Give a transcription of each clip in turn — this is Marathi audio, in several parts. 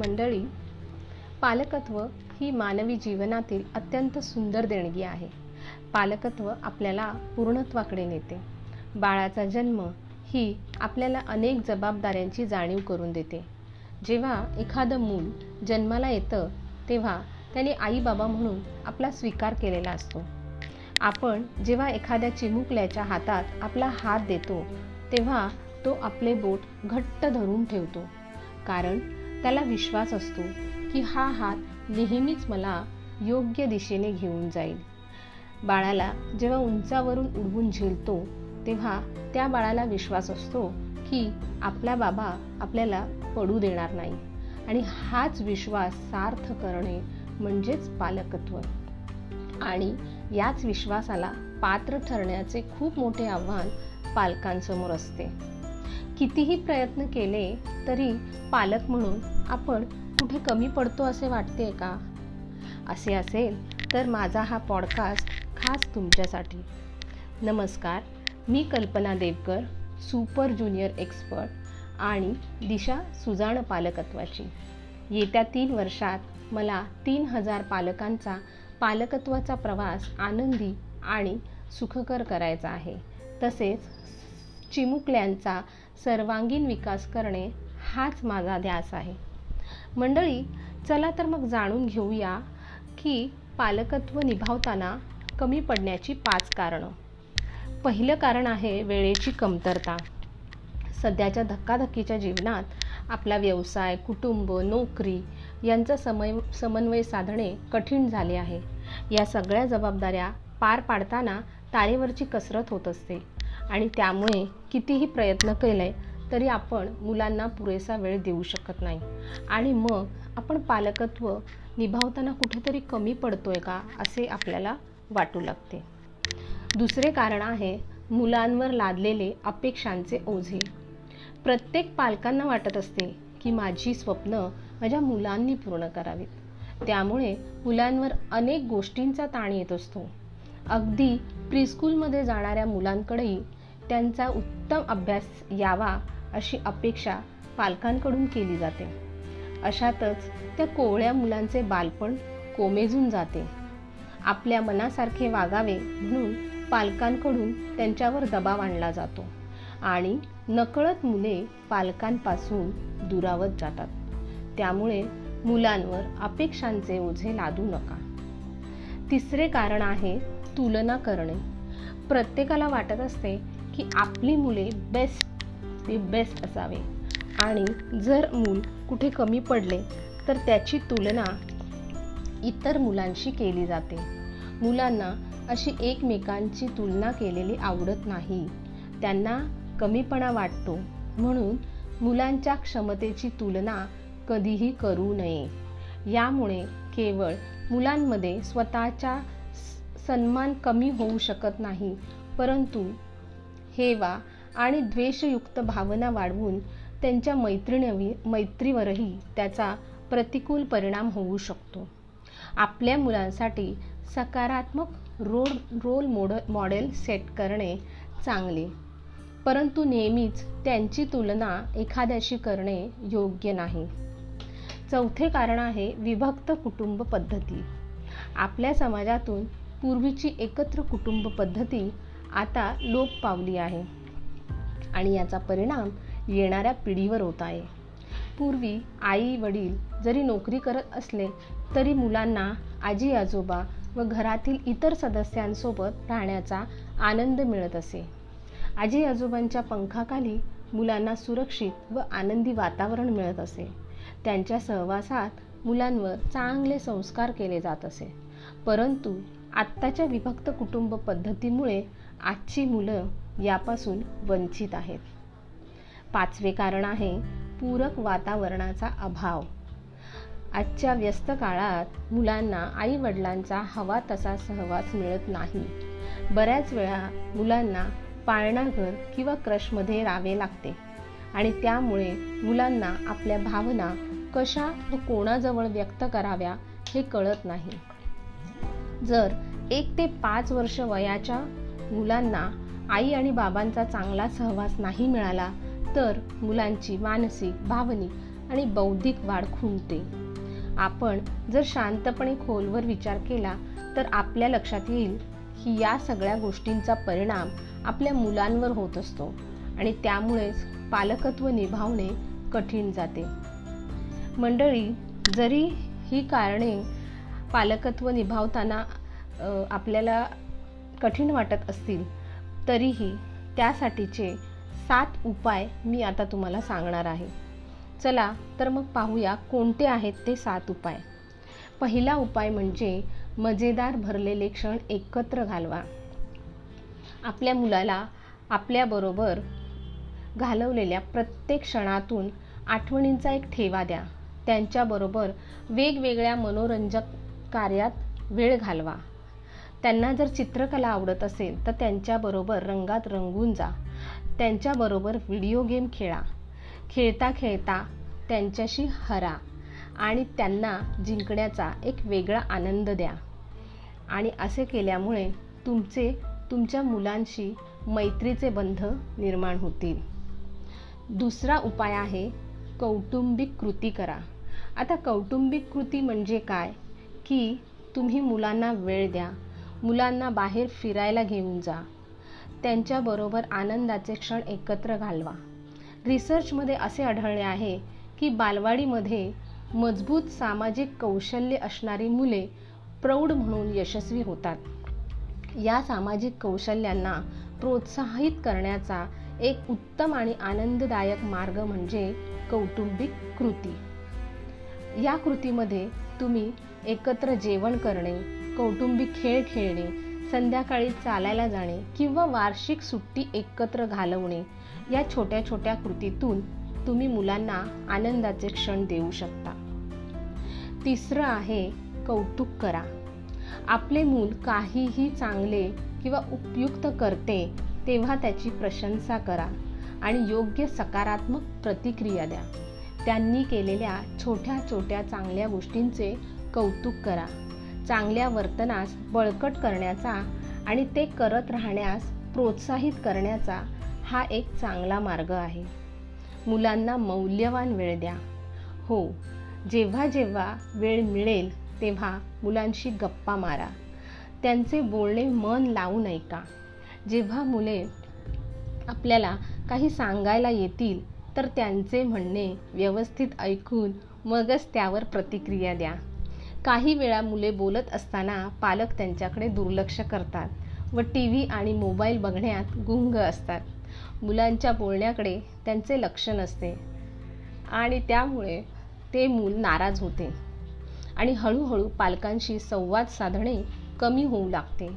मंडळी पालकत्व ही मानवी जीवनातील अत्यंत सुंदर देणगी आहे. पालकत्व आपल्याला पूर्णत्वाकडे नेते. बाळाचा जन्म ही आपल्याला अनेक जबाबदाऱ्यांची जाणीव करून देते. जेव्हा एखादं मूल जन्माला येतं तेव्हा त्याने आई बाबा म्हणून आपला स्वीकार केलेला असतो. आपण जेव्हा एखाद्या चिमुकल्याच्या हातात आपला हात देतो तेव्हा तो आपले बोट घट्ट धरून ठेवतो. कारण त्याला विश्वास असतो की हा हात नेहमीच मला योग्य दिशेने घेऊन जाईल. बाळाला जेव्हा उंचावरून उडवून झेलतो तेव्हा त्या बाळाला विश्वास असतो की आपला बाबा आपल्याला पडू देणार नाही आणि हाच विश्वास सार्थ करणे म्हणजेच पालकत्व. आणि याच विश्वासाला पात्र ठरण्याचे खूप मोठे आव्हान पालकांसमोर असते. कितीही प्रयत्न केले तरी पालक म्हणून आपण कुठे कमी पडतो असे वाटते का? असे असेल तर माझा हा पॉडकास्ट खास तुमच्यासाठी. नमस्कार मी कल्पना देवकर सुपर ज्युनियर एक्सपर्ट आणि दिशा सुजाण पालकत्वाची. येत्या तीन वर्षात मला तीन हजार पालकांचा पालकत्वाचा प्रवास आनंदी आणि सुखकर करायचा आहे. तसेच चिमुकल्यांचा सर्वांगीण विकास करणे हाच माझा ध्यास आहे. मंडळी चला तर मग जाणून घेऊया की पालकत्व निभावताना कमी पडण्याची पाच कारणं. पहिलं कारण आहे वेळेची कमतरता. सध्याच्या धक्काधक्कीच्या जीवनात आपला व्यवसाय कुटुंब नोकरी यांचा समय समन्वय साधणे कठीण झाले आहे. या सगळ्या जबाबदाऱ्या पार पाडताना तारेवरची कसरत होत असते. आणि त्यामुळे कितीही प्रयत्न केले तरी आपण मुलांना पुरेसा वेळ देऊ शकत नाही. आणि मग आपण पालकत्व निभावताना कुठेतरी कमी पडतोय का असे आपल्याला वाटू लागते. दुसरे कारण आहे मुलांवर लादलेले अपेक्षांचे ओझे. प्रत्येक पालकांना वाटत असते की माझी स्वप्न माझ्या मुलांनी पूर्ण करावीत. त्यामुळे मुलांवर अनेक गोष्टींचा ताण येत असतो. अगदी प्रीस्कूलमध्ये जाणाऱ्या मुलांकडेही त्यांचा उत्तम अभ्यास यावा अशी अपेक्षा पालकांकडून केली जाते. अशातच त्या कोवळ्या मुलांचे बालपण कोमेजून जाते. आपल्या मनासारखे वागावे म्हणून पालकांकडून त्यांच्यावर दबाव आणला जातो आणि नकळत मुले पालकांपासून दुरावत जातात. त्यामुळे मुलांवर अपेक्षांचे ओझे लादू नका. तिसरे कारण आहे तुलना करणे. प्रत्येकाला वाटत असते की आपली मुले बेस्ट ते बेस्ट असावे. आणि जर मूल कुठे कमी पडले तर त्याची तुलना इतर मुलांशी केली जाते. मुलांना अशी एकमेकांची तुलना केलेली आवडत नाही. त्यांना कमीपणा वाटतो. म्हणून मुलांच्या क्षमतेची तुलना कधीही करू नये. यामुळे केवळ मुलांमध्ये स्वतःचा सन्मान कमी होऊ शकत नाही परंतु हेवा आणि द्वेषयुक्त भावना वाढवून त्यांच्या मैत्रिणी मैत्रीवरही त्याचा प्रतिकूल परिणाम होऊ शकतो. आपल्या मुलांसाठी सकारात्मक role role mode model set करणे चांगले. परंतु नेहमीच त्यांची तुलना एखाद्याशी करणे योग्य नाही. चौथे कारण आहे विभक्त कुटुंब पद्धती. आपल्या समाजातून पूर्वीची एकत्र कुटुंब पद्धती आता लोप पावली आहे. आणि याचा परिणाम येणाऱ्या पिढीवर होत आहे. पूर्वी आई वडील जरी नोकरी करत असले तरी मुलांना आजी आजोबा व घरातील इतर सदस्यांसोबत राहण्याचा आनंद मिळत असे. आजी आजोबांच्या पंखाखाली मुलांना सुरक्षित व आनंदी वातावरण मिळत असे. त्यांच्या सहवासात मुलांवर चांगले संस्कार केले जात असे. परंतु आत्ताच्या विभक्त कुटुंब पद्धतीमुळे आजची मुलं यापासून वंचित आहेत. पाचवे कारण आहे पूरक वातावरणाचा अभाव. आजच्या व्यस्त काळात मुलांना आई वडिलांचा हवा तसा सहवास मिळत नाही. बऱ्याच वेळा मुलांना पाळणाघर किंवा क्रशमध्ये राहावे लागते आणि त्यामुळे मुलांना आपल्या भावना कशा व कोणाजवळ व्यक्त कराव्या हे कळत नाही. जर एक ते पाच वर्ष वयाच्या मुलांना आई आणि बाबांचा चांगला सहवास नाही मिळाला तर मुलांची मानसिक भावनिक आणि बौद्धिक वाढ खुंटते. आपण जर शांतपणे खोलवर विचार केला तर आपल्या लक्षात येईल की या सगळ्या गोष्टींचा परिणाम आपल्या मुलांवर होत असतो आणि त्यामुळेच पालकत्व निभावणे कठीण जाते. मंडळी जरी ही कारणे पालकत्व निभावताना आपल्याला कठीण वाटत असतील तरीही त्यासाठीचे सात उपाय मी आता तुम्हाला सांगणार आहे. चला तर मग पाहूया कोणते आहेत ते सात उपाय. पहिला उपाय म्हणजे मजेदार भरलेले क्षण एकत्र घालवा. आपल्या मुलाला आपल्याबरोबर घालवलेल्या प्रत्येक क्षणातून आठवणींचा एक ठेवा द्या. त्यांच्याबरोबर वेगवेगळ्या मनोरंजक कार्यात वेळ घालवा. त्यांना जर चित्रकला आवडत असेल तर त्यांच्याबरोबर रंगात रंगून जा. त्यांच्याबरोबर व्हिडिओ गेम खेळा. खेळता खेळता त्यांच्याशी हरा आणि त्यांना जिंकण्याचा एक वेगळा आनंद द्या. आणि असे केल्यामुळे तुमचे तुमच्या मुलांशी मैत्रीचे बंध निर्माण होतील. दुसरा उपाय आहे कौटुंबिक कृती करा. आता कौटुंबिक कृती म्हणजे काय? की तुम्ही मुलांना वेळ द्या मुलांना बाहेर फिरायला घेऊन जा. त्यांच्याबरोबर आनंदाचे क्षण एकत्र घालवा. रिसर्चमध्ये असे आढळले आहे की बालवाडीमध्ये मजबूत सामाजिक कौशल्य असणारी मुले प्रौढ म्हणून यशस्वी होतात. या सामाजिक कौशल्यांना प्रोत्साहित करण्याचा एक उत्तम आणि आनंददायक मार्ग म्हणजे कौटुंबिक कृती. या कृतीमध्ये तुम्ही एकत्र जेवण करणे कौटुंबिक खेळ खेळणे संध्याकाळी चालायला जाणे किंवा वार्षिक सुट्टी एकत्र घालवणे या छोट्या छोट्या कृतीतून तुम्ही मुलांना आनंदाचे क्षण देऊ शकता. तिसरं आहे कौतुक करा. आपले मूल काहीही चांगले किंवा उपयुक्त करते तेव्हा त्याची प्रशंसा करा आणि योग्य सकारात्मक प्रतिक्रिया द्या. त्यांनी केलेल्या छोट्या छोट्या चांगल्या गोष्टींचे कौतुक करा. चांगल्या वर्तनास बळकट करण्याचा आणि ते करत राहण्यास प्रोत्साहित करण्याचा हा एक चांगला मार्ग आहे. मुलांना मौल्यवान वेळ द्या. हो जेव्हा जेव्हा वेळ मिळेल तेव्हा मुलांशी गप्पा मारा. त्यांचे बोलणे मन लावून ऐका जेव्हा मुले आपल्याला काही सांगायला येतील तर त्यांचे म्हणणे व्यवस्थित ऐकून मगच त्यावर प्रतिक्रिया द्या. काही वेळा मुले बोलत असताना पालक त्यांच्याकडे दुर्लक्ष करतात व टी व्ही आणि मोबाईल बघण्यात गुंग असतात. मुलांच्या बोलण्याकडे त्यांचे लक्ष नसते आणि त्यामुळे ते मूल नाराज होते आणि हळूहळू पालकांशी संवाद साधणे कमी होऊ लागते.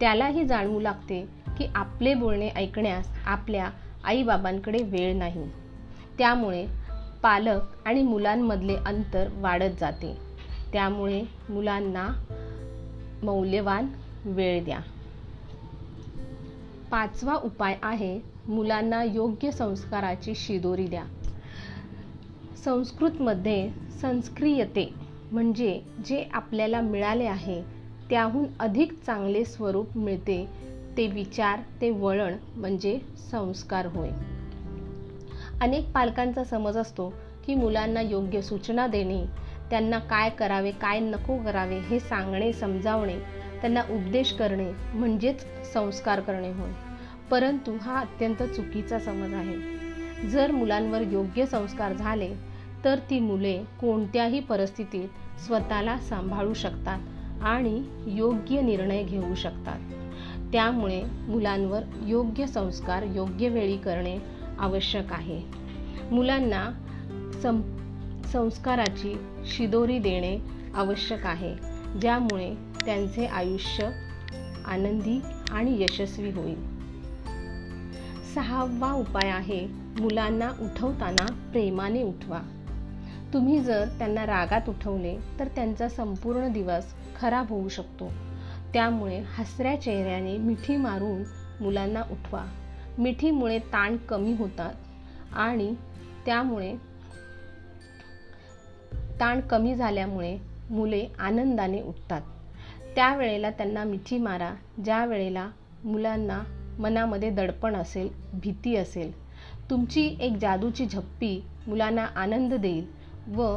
त्यालाही जाणवू लागते की आपले बोलणे ऐकण्यास आपल्या आईबाबांकडे वेळ नाही. त्यामुळे पालक आणि मुलांमधले अंतर वाढत जाते. त्यामुळे मुलांना मौल्यवान वेळ द्या. पाचवा उपाय आहे मुलांना योग्य संस्काराची शिदोरी द्या. संस्कृतमध्ये संस्क्रियते म्हणजे जे आपल्याला मिळाले आहे त्याहून अधिक चांगले स्वरूप मिळते ते विचार ते वळण म्हणजे संस्कार होय. अनेक पालकांचा समज असतो की मुलांना योग्य सूचना देणे त्यांना काय करावे काय नको करावे हे सांगणे समजावणे त्यांना उपदेश करणे म्हणजेच संस्कार करणे होय. परंतु हा अत्यंत चुकीचा समज आहे. जर मुलांवर योग्य संस्कार झाले तर ती मुले कोणत्याही परिस्थितीत स्वतःला सांभाळू शकतात आणि योग्य निर्णय घेऊ शकतात. त्यामुळे मुलांवर योग्य संस्कार योग्य वेळी करणे आवश्यक आहे. मुलांना सं संस्काराची शिदोरी देणे आवश्यक आहे ज्यामुळे त्यांचे आयुष्य आनंदी आणि यशस्वी होईल. सहावा उपाय आहे मुलांना उठवताना प्रेमाने उठवा. तुम्ही जर त्यांना रागात उठवले तर त्यांचा संपूर्ण दिवस खराब होऊ शकतो. त्यामुळे हसऱ्या चेहऱ्याने मिठी मारून मुलांना उठवा. मिठीमुळे ताण कमी होतात आणि त्यामुळे ताण कमी झाल्यामुळे मुले आनंदाने उठतात. त्यावेळेला त्यांना मिठी मारा ज्या वेळेला मुलांना मनामध्ये दडपण असेल भीती असेल. तुमची एक जादूची झप्पी मुलांना आनंद देईल व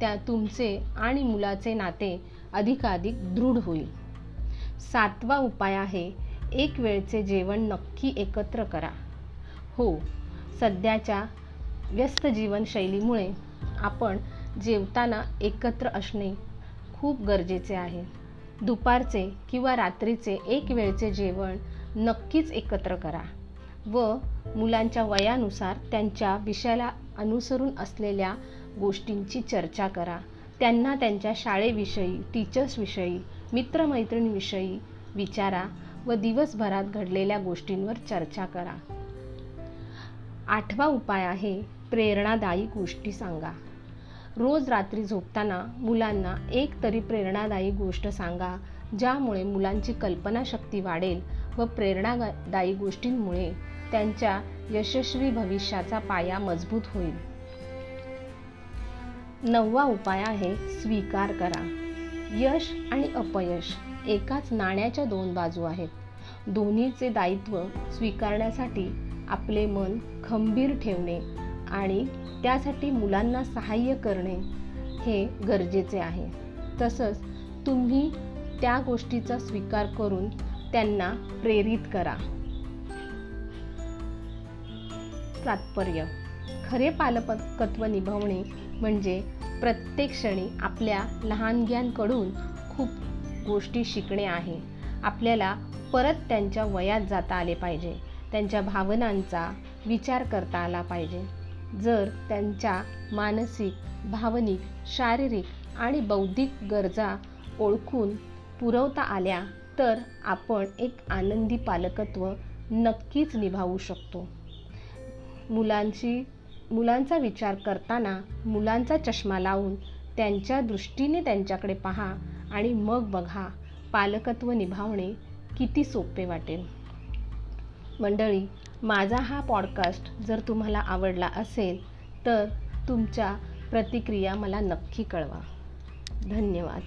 त्या तुमचे आणि मुलाचे नाते अधिकाधिक दृढ होईल. सातवा उपाय आहे एक वेळचे जेवण नक्की एकत्र करा. हो सध्याच्या व्यस्त जीवनशैलीमुळे आपण जेवताना एकत्र असणे खूप गरजेचे आहे. दुपारचे किंवा रात्रीचे एक वेळचे जेवण नक्कीच एकत्र करा व मुलांच्या वयानुसार त्यांच्या विषयाला अनुसरून असलेल्या गोष्टींची चर्चा करा. त्यांना त्यांच्या शाळेविषयी टीचर्सविषयी मित्रमैत्रिणीविषयी विचारा व दिवसभरात घडलेल्या गोष्टींवर चर्चा करा. आठवा उपाय आहे प्रेरणादायी गोष्टी सांगा. रोज रात्री झोपताना मुलांना एक तरी प्रेरणादायी गोष्ट सांगा ज्यामुळे मुलांची कल्पनाशक्ती वाढेल व प्रेरणादायी गोष्टींमुळे त्यांच्या यशस्वी भविष्याचा पाया मजबूत होईल. नववा उपाय आहे स्वीकार करा. यश आणि अपयश एकाच नाण्याच्या दोन बाजू आहेत. दोन्हीचे दायित्व स्वीकारण्यासाठी आपले मन खंबीर ठेवणे आणि त्यासाठी मुलांना सहाय्य करणे हे गरजेचे आहे. तसंच तुम्ही त्या गोष्टीचा स्वीकार करून त्यांना प्रेरित करा. तात्पर्य. खरे पालकत्व निभावणे म्हणजे प्रत्येक क्षणी आपल्या लहानग्यांकडून खूप गोष्टी शिकणे आहे. आपल्याला परत त्यांच्या वयात जाता आले पाहिजे. त्यांच्या भावनांचा विचार करता आला पाहिजे. जर त्यांच्या मानसिक भावनिक शारीरिक आणि बौद्धिक गरजा ओळखून पुरवता आल्या तर आपण एक आनंदी पालकत्व नक्कीच निभावू शकतो. मुलांची मुलांचा विचार करताना मुलांचा चष्मा लावून त्यांच्या दृष्टीने त्यांच्याकडे पहा आणि मग बघा पालकत्व निभावणे किती सोपे वाटेल. मंडळी माझा हा पॉडकास्ट जर तुम्हाला आवडला असेल तर तुमच्या प्रतिक्रिया मला नक्की कळवा. धन्यवाद.